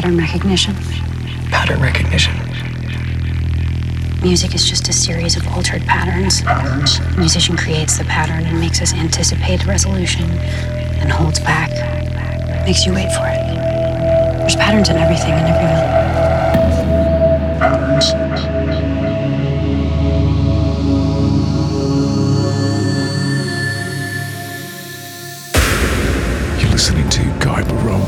pattern recognition? Pattern recognition. Music is just a series of altered patterns. The musician creates the pattern and makes us anticipate resolution and holds back, makes you wait for it. There's patterns in everything and everyone. Patterns. listening to Guy Barone